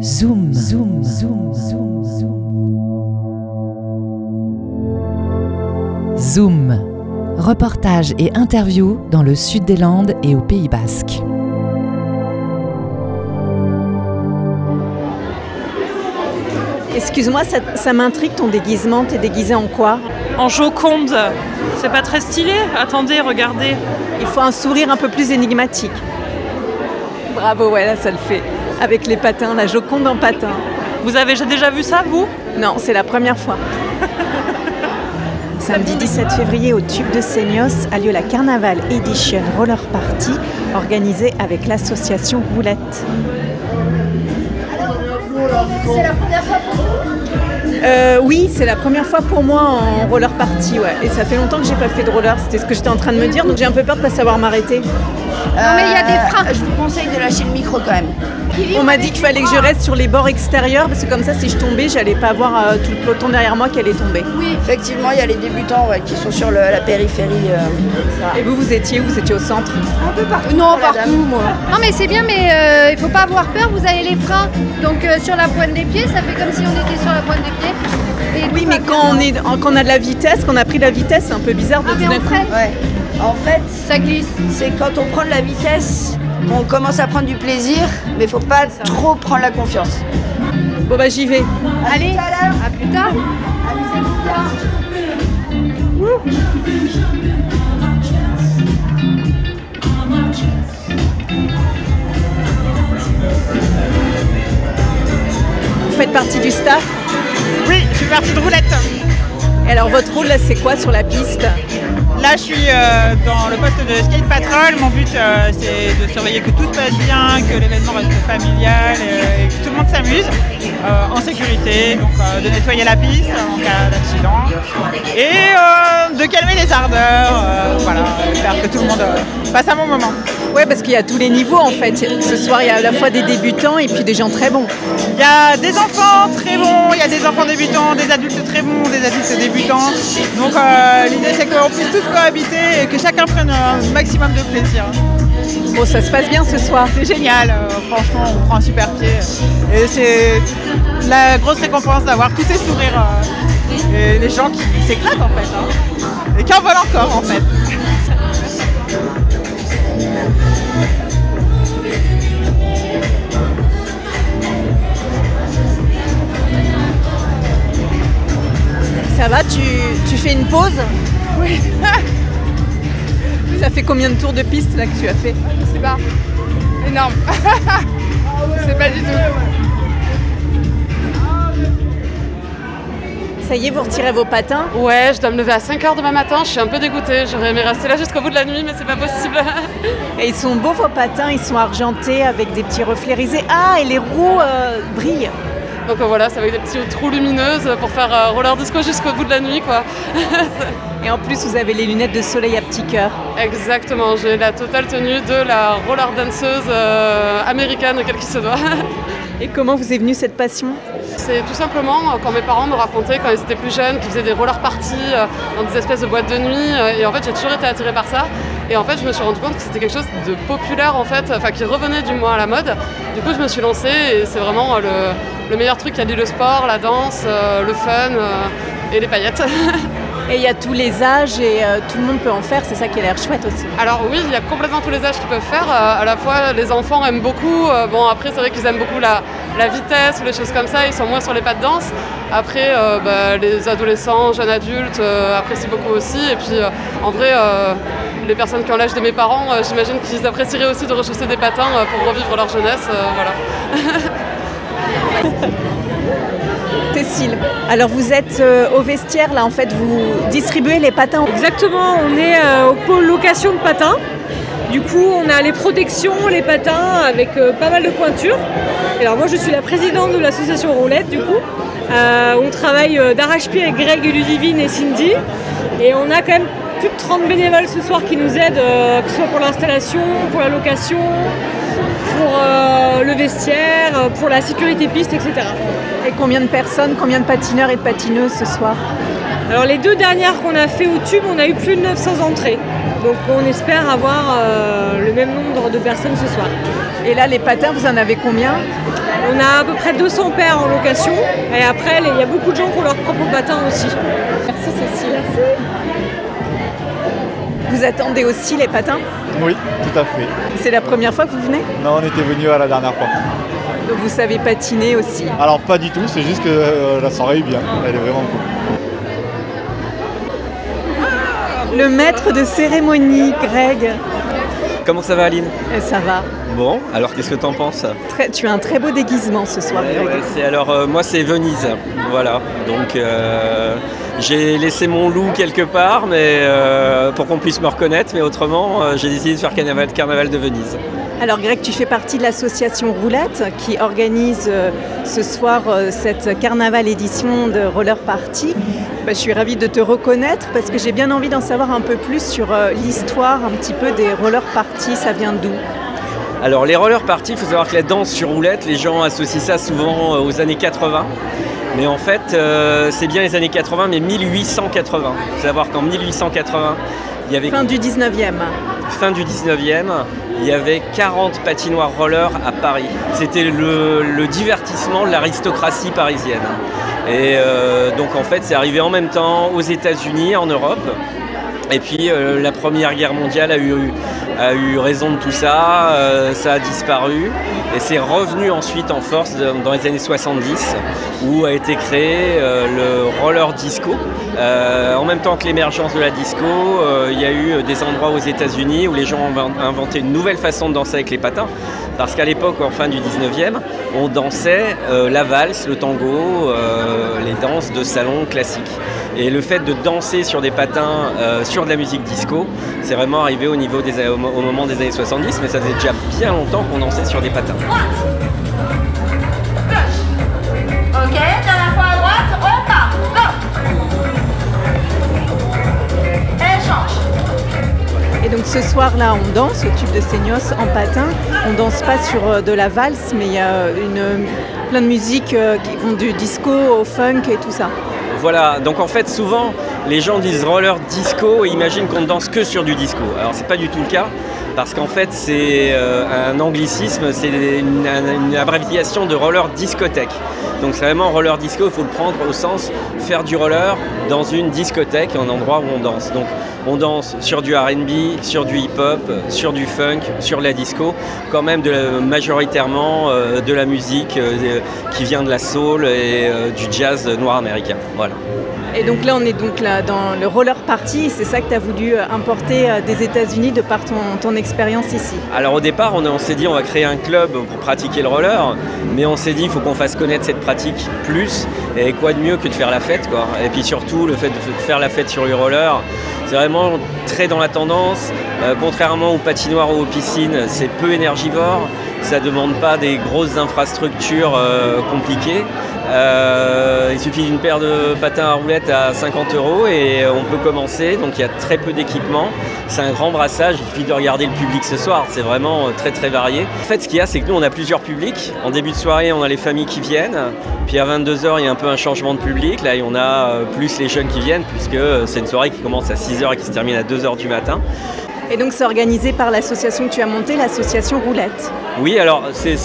Zoom, zoom, zoom, zoom, zoom. Zoom. Reportage et interview dans le sud des Landes et au Pays Basque. Excuse-moi, ça, ça m'intrigue ton déguisement. T'es déguisé en quoi? En Joconde. C'est pas très stylé Attendez, regardez. Il faut un sourire un peu plus énigmatique. Bravo, ouais, là ça le fait. Avec les patins, la Joconde en patin. Vous avez déjà vu ça, vous? Non, c'est la première fois. Samedi 17 février au Tube de Seignos a lieu la Carnaval Edition Roller Party organisée avec l'association Roulette. C'est la première fois pour vous Euh, oui, c'est la première fois pour moi en roller party, ouais. Et ça fait longtemps que j'ai pas fait de roller, c'était ce que j'étais en train de me dire, donc j'ai un peu peur de pas savoir m'arrêter. Non mais il y a des freins. Je vous conseille de lâcher le micro quand même. On m'a dit qu'il fallait que je reste sur les bords extérieurs parce que comme ça, si je tombais, j'allais pas avoir euh, tout le peloton derrière moi qui allait tomber. Oui, effectivement, il y a les débutants ouais, qui sont sur le- la périphérie. euh, Et vous, vous étiez où? Vous étiez au centre? Un peu partout. Non, partout, moi. Non, mais c'est bien, mais euh, il faut pas avoir peur. Vous avez les freins, donc euh, sur la pointe des pieds, ça fait comme si on était sur la pointe des pieds. Et Oui, mais quand on, est, quand on a de la vitesse, quand on a pris de la vitesse, c'est un peu bizarre de Ah, tout d'un en coup. fait, Ouais. En fait, ça glisse. c'est quand on prend de la vitesse, on commence à prendre du plaisir, mais faut pas trop prendre la confiance. Bon bah j'y vais. Allez, à plus tard. Amusez-vous bien. Vous faites partie du staff? Oui, je suis partie de roulette. Et alors votre rôle c'est quoi sur la piste? Là, je suis euh, dans le poste de skate patrol. Mon but, euh, c'est de surveiller que tout se passe bien, que l'événement reste familial euh, et que tout le monde s'amuse euh, en sécurité. Donc, de nettoyer la piste en cas d'accident et de calmer les ardeurs. voilà, faire que tout le monde passe un bon moment. Ouais, parce qu'il y a tous les niveaux en fait. Ce soir, il y a à la fois des débutants et puis des gens très bons. Il y a des enfants très bons, il y a des enfants débutants, des adultes très bons, des adultes débutants. Donc l'idée c'est qu'on puisse tous cohabiter et que chacun prenne un maximum de plaisir. Bon, ça se passe bien ce soir. C'est génial, euh, franchement on prend un super pied. Et c'est la grosse récompense d'avoir tous ces sourires euh, et les gens qui s'éclatent en fait. hein. Et qui en veulent encore en fait. Ça va tu, tu fais une pause? Oui. ça fait combien de tours de piste là que tu as fait Je sais pas. Énorme. Je sais pas du tout. Ça y est, vous retirez vos patins Ouais, je dois me lever à 5h demain matin, je suis un peu dégoûtée. J'aurais aimé rester là jusqu'au bout de la nuit, mais c'est pas possible. Et ils sont beaux vos patins, ils sont argentés avec des petits reflets risés. Ah, et les roues euh, brillent. Donc euh, voilà, c'est avec des petits trous lumineuses pour faire euh, roller disco jusqu'au bout de la nuit, quoi. Et en plus, vous avez les lunettes de soleil à petit cœur. Exactement, j'ai la totale tenue de la roller danseuse euh, américaine, quelle qu'il se doit. Et comment vous est venue cette passion? C'est tout simplement euh, quand mes parents me racontaient quand ils étaient plus jeunes qu'ils faisaient des roller parties euh, dans des espèces de boîtes de nuit et en fait j'ai toujours été attirée par ça et en fait je me suis rendu compte que c'était quelque chose de populaire en fait, enfin qui revenait du moins à la mode. Du coup je me suis lancée et c'est vraiment le, le meilleur truc qui allie le sport, la danse, le fun et les paillettes. Et il y a tous les âges et euh, tout le monde peut en faire, c'est ça qui a l'air chouette aussi. Alors oui, il y a complètement tous les âges qui peuvent faire. Euh, à la fois, les enfants aiment beaucoup. Euh, bon, après, c'est vrai qu'ils aiment beaucoup la, vitesse ou les choses comme ça. Ils sont moins sur les pas de danse. Après, euh, bah, les adolescents, jeunes adultes apprécient beaucoup aussi. Et puis, en vrai, les personnes qui ont l'âge de mes parents, j'imagine qu'ils apprécieraient aussi de rechausser des patins pour revivre leur jeunesse. voilà. Alors vous êtes euh, au vestiaire là, en fait, vous distribuez les patins. Exactement, on est euh, au pôle location de patins. Du coup, on a les protections, les patins avec euh, pas mal de pointures. Alors moi, je suis la présidente de l'association Roulette, du coup. On travaille d'arrache-pied avec Greg, Ludivine et Cindy. Et on a quand même plus de 30 bénévoles ce soir qui nous aident, que ce soit pour l'installation, pour la location, pour euh, le vestiaire, euh, pour la sécurité piste, etc. Et combien de personnes, combien de patineurs et de patineuses ce soir Alors les deux dernières qu'on a fait au tube, on a eu plus de 900 entrées. Donc on espère avoir euh, le même nombre de personnes ce soir. Et là, les patins, vous en avez combien On a à peu près 200 paires en location. Et après, il y a beaucoup de gens qui ont leur propre patin aussi. Merci Cécile. Vous attendez aussi les patins Oui, tout à fait. C'est la première fois que vous venez Non, on était venu à la dernière fois. Donc vous savez patiner aussi. Alors pas du tout, c'est juste que euh, la soirée est bien. Elle est vraiment cool. Le maître de cérémonie, Greg. Comment ça va Aline Euh, Ça va. Bon, alors qu'est-ce que t'en penses Très- tu as un très beau déguisement ce soir, Ouais, Greg. ouais, alors euh, moi c'est Venise, voilà. Donc euh, j'ai laissé mon loup quelque part, mais euh, pour qu'on puisse me reconnaître, mais autrement euh, j'ai décidé de faire carnaval, de Venise. Alors Greg, tu fais partie de l'association Roulette qui organise euh, ce soir cette carnaval édition de Roller Party. Bah, je suis ravie de te reconnaître parce que j'ai bien envie d'en savoir un peu plus sur l'histoire un petit peu des Roller Party. Ça vient d'où? Alors les roller parties, il faut savoir que la danse sur roulette, les gens associent ça souvent euh, aux années 80. Mais en fait, euh, c'est bien les années 80, mais 1880. Il faut savoir qu'en 1880, il y avait Fin du 19e. fin du 19e, il y avait 40 patinoires roller à Paris. C'était le, le divertissement de l'aristocratie parisienne. Et euh, donc en fait, c'est arrivé en même temps aux États-Unis, en Europe. Et puis euh, la Première Guerre mondiale a eu, a eu raison de tout ça, euh, ça a disparu et c'est revenu ensuite en force dans les années 70 où a été créé euh, le roller disco. En même temps que l'émergence de la disco, il y a eu des endroits aux États-Unis où les gens ont inven- inventé une nouvelle façon de danser avec les patins. Parce qu'à l'époque, en fin du 19e, on dansait la valse, le tango, les danses de salon classiques. Et le fait de danser sur des patins, euh, sur de la musique disco, c'est vraiment arrivé au, niveau des, au, mo- au moment des années 70, mais ça faisait déjà bien longtemps qu'on dansait sur des patins. Ok, dernière fois à droite, on part. Go Elle change. Et donc ce soir-là, on danse au tube de Seignos en patin. On danse pas sur euh, de la valse, mais il y a une, plein de musiques euh, qui vont du disco au funk et tout ça. Voilà, donc en fait souvent les gens disent roller disco et imaginent qu'on ne danse que sur du disco. Alors c'est pas du tout le cas, parce qu'en fait c'est euh, un anglicisme, c'est une, abréviation de roller discothèque. Donc c'est vraiment roller disco, il faut le prendre au sens faire du roller dans une discothèque, un endroit où on danse. Donc on danse sur du RB, sur du hip-hop, sur du funk, sur la disco, quand même majoritairement euh, de la musique euh, qui vient de la soul et du jazz noir américain. Voilà. Et donc là, on est donc dans le roller party. C'est ça que tu as voulu euh, importer euh, des États-Unis de par ton, expérience ici. Alors au départ, on, s'est dit on va créer un club pour pratiquer le roller, mais on s'est dit il faut qu'on fasse connaître cette pratique plus, et quoi de mieux que de faire la fête quoi. Et puis surtout le fait de faire la fête sur le roller, c'est vraiment très dans la tendance. Euh, contrairement aux patinoires ou aux piscines, c'est peu énergivore, ça demande pas des grosses infrastructures euh, compliquées. Euh, il suffit d'une paire de patins à roulettes à 50 euros et on peut commencer. Donc il y a très peu d'équipement. C'est un grand brassage. Il suffit de regarder le public ce soir. C'est vraiment euh, très très varié. En fait, ce qu'il y a, c'est que nous, on a plusieurs publics. En début de soirée, on a les familles qui viennent. Puis à 22h, il y a un peu un changement de public. Là, on a plus les jeunes qui viennent puisque c'est une soirée qui commence à 6h et qui se termine à 2h du matin. Et donc c'est organisé par l'association que tu as montée, l'association Roulette. Oui, alors c'est-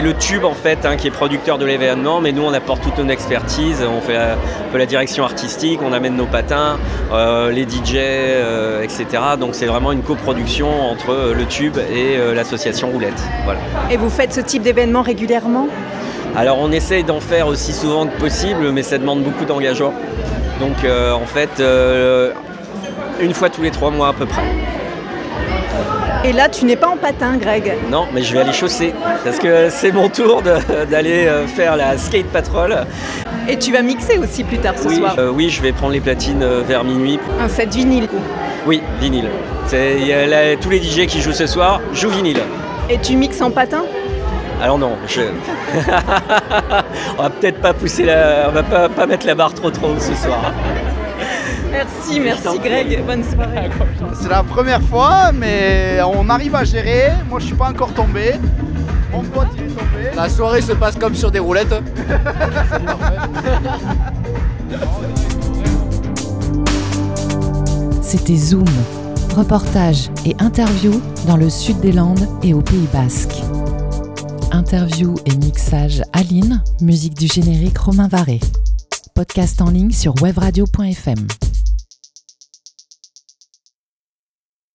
le tube en fait hein, qui est producteur de l'événement, mais nous on apporte toute notre expertise, on fait euh, un peu la direction artistique, on amène nos patins, euh, les DJ, euh, etc. Donc c'est vraiment une coproduction entre euh, le tube et euh, l'association Roulette. Voilà. Et vous faites ce type d'événement régulièrement? Alors on essaye d'en faire aussi souvent que possible, mais ça demande beaucoup d'engagement. Donc euh, en fait, euh, une fois tous les trois mois à peu près. Et là, tu n'es pas en patin, Greg. Non, mais je vais aller chausser parce que c'est mon tour d'aller euh, faire la skate patrol. Et tu vas mixer aussi plus tard ce oui, soir. euh, oui, je vais prendre les platines euh, vers minuit. Un set vinyle. Oui, vinyle. C'est- il y a là, tous les DJ qui jouent ce soir jouent vinyle. Et tu mixes en patin? Alors non, je... on va peut-être pas pousser la, on va pas, pas mettre la barre trop trop haut ce soir. Merci, merci Greg. Bonne soirée. C'est la première fois, mais on arrive à gérer. Moi, je suis pas encore tombé. Mon pote, il est tombé. La soirée se passe comme sur des roulettes. C'était Zoom, reportage et interview dans le sud des Landes et au Pays Basque. interview et mixage Aline, musique du générique Romain Varé. Podcast en ligne sur webradio.fm.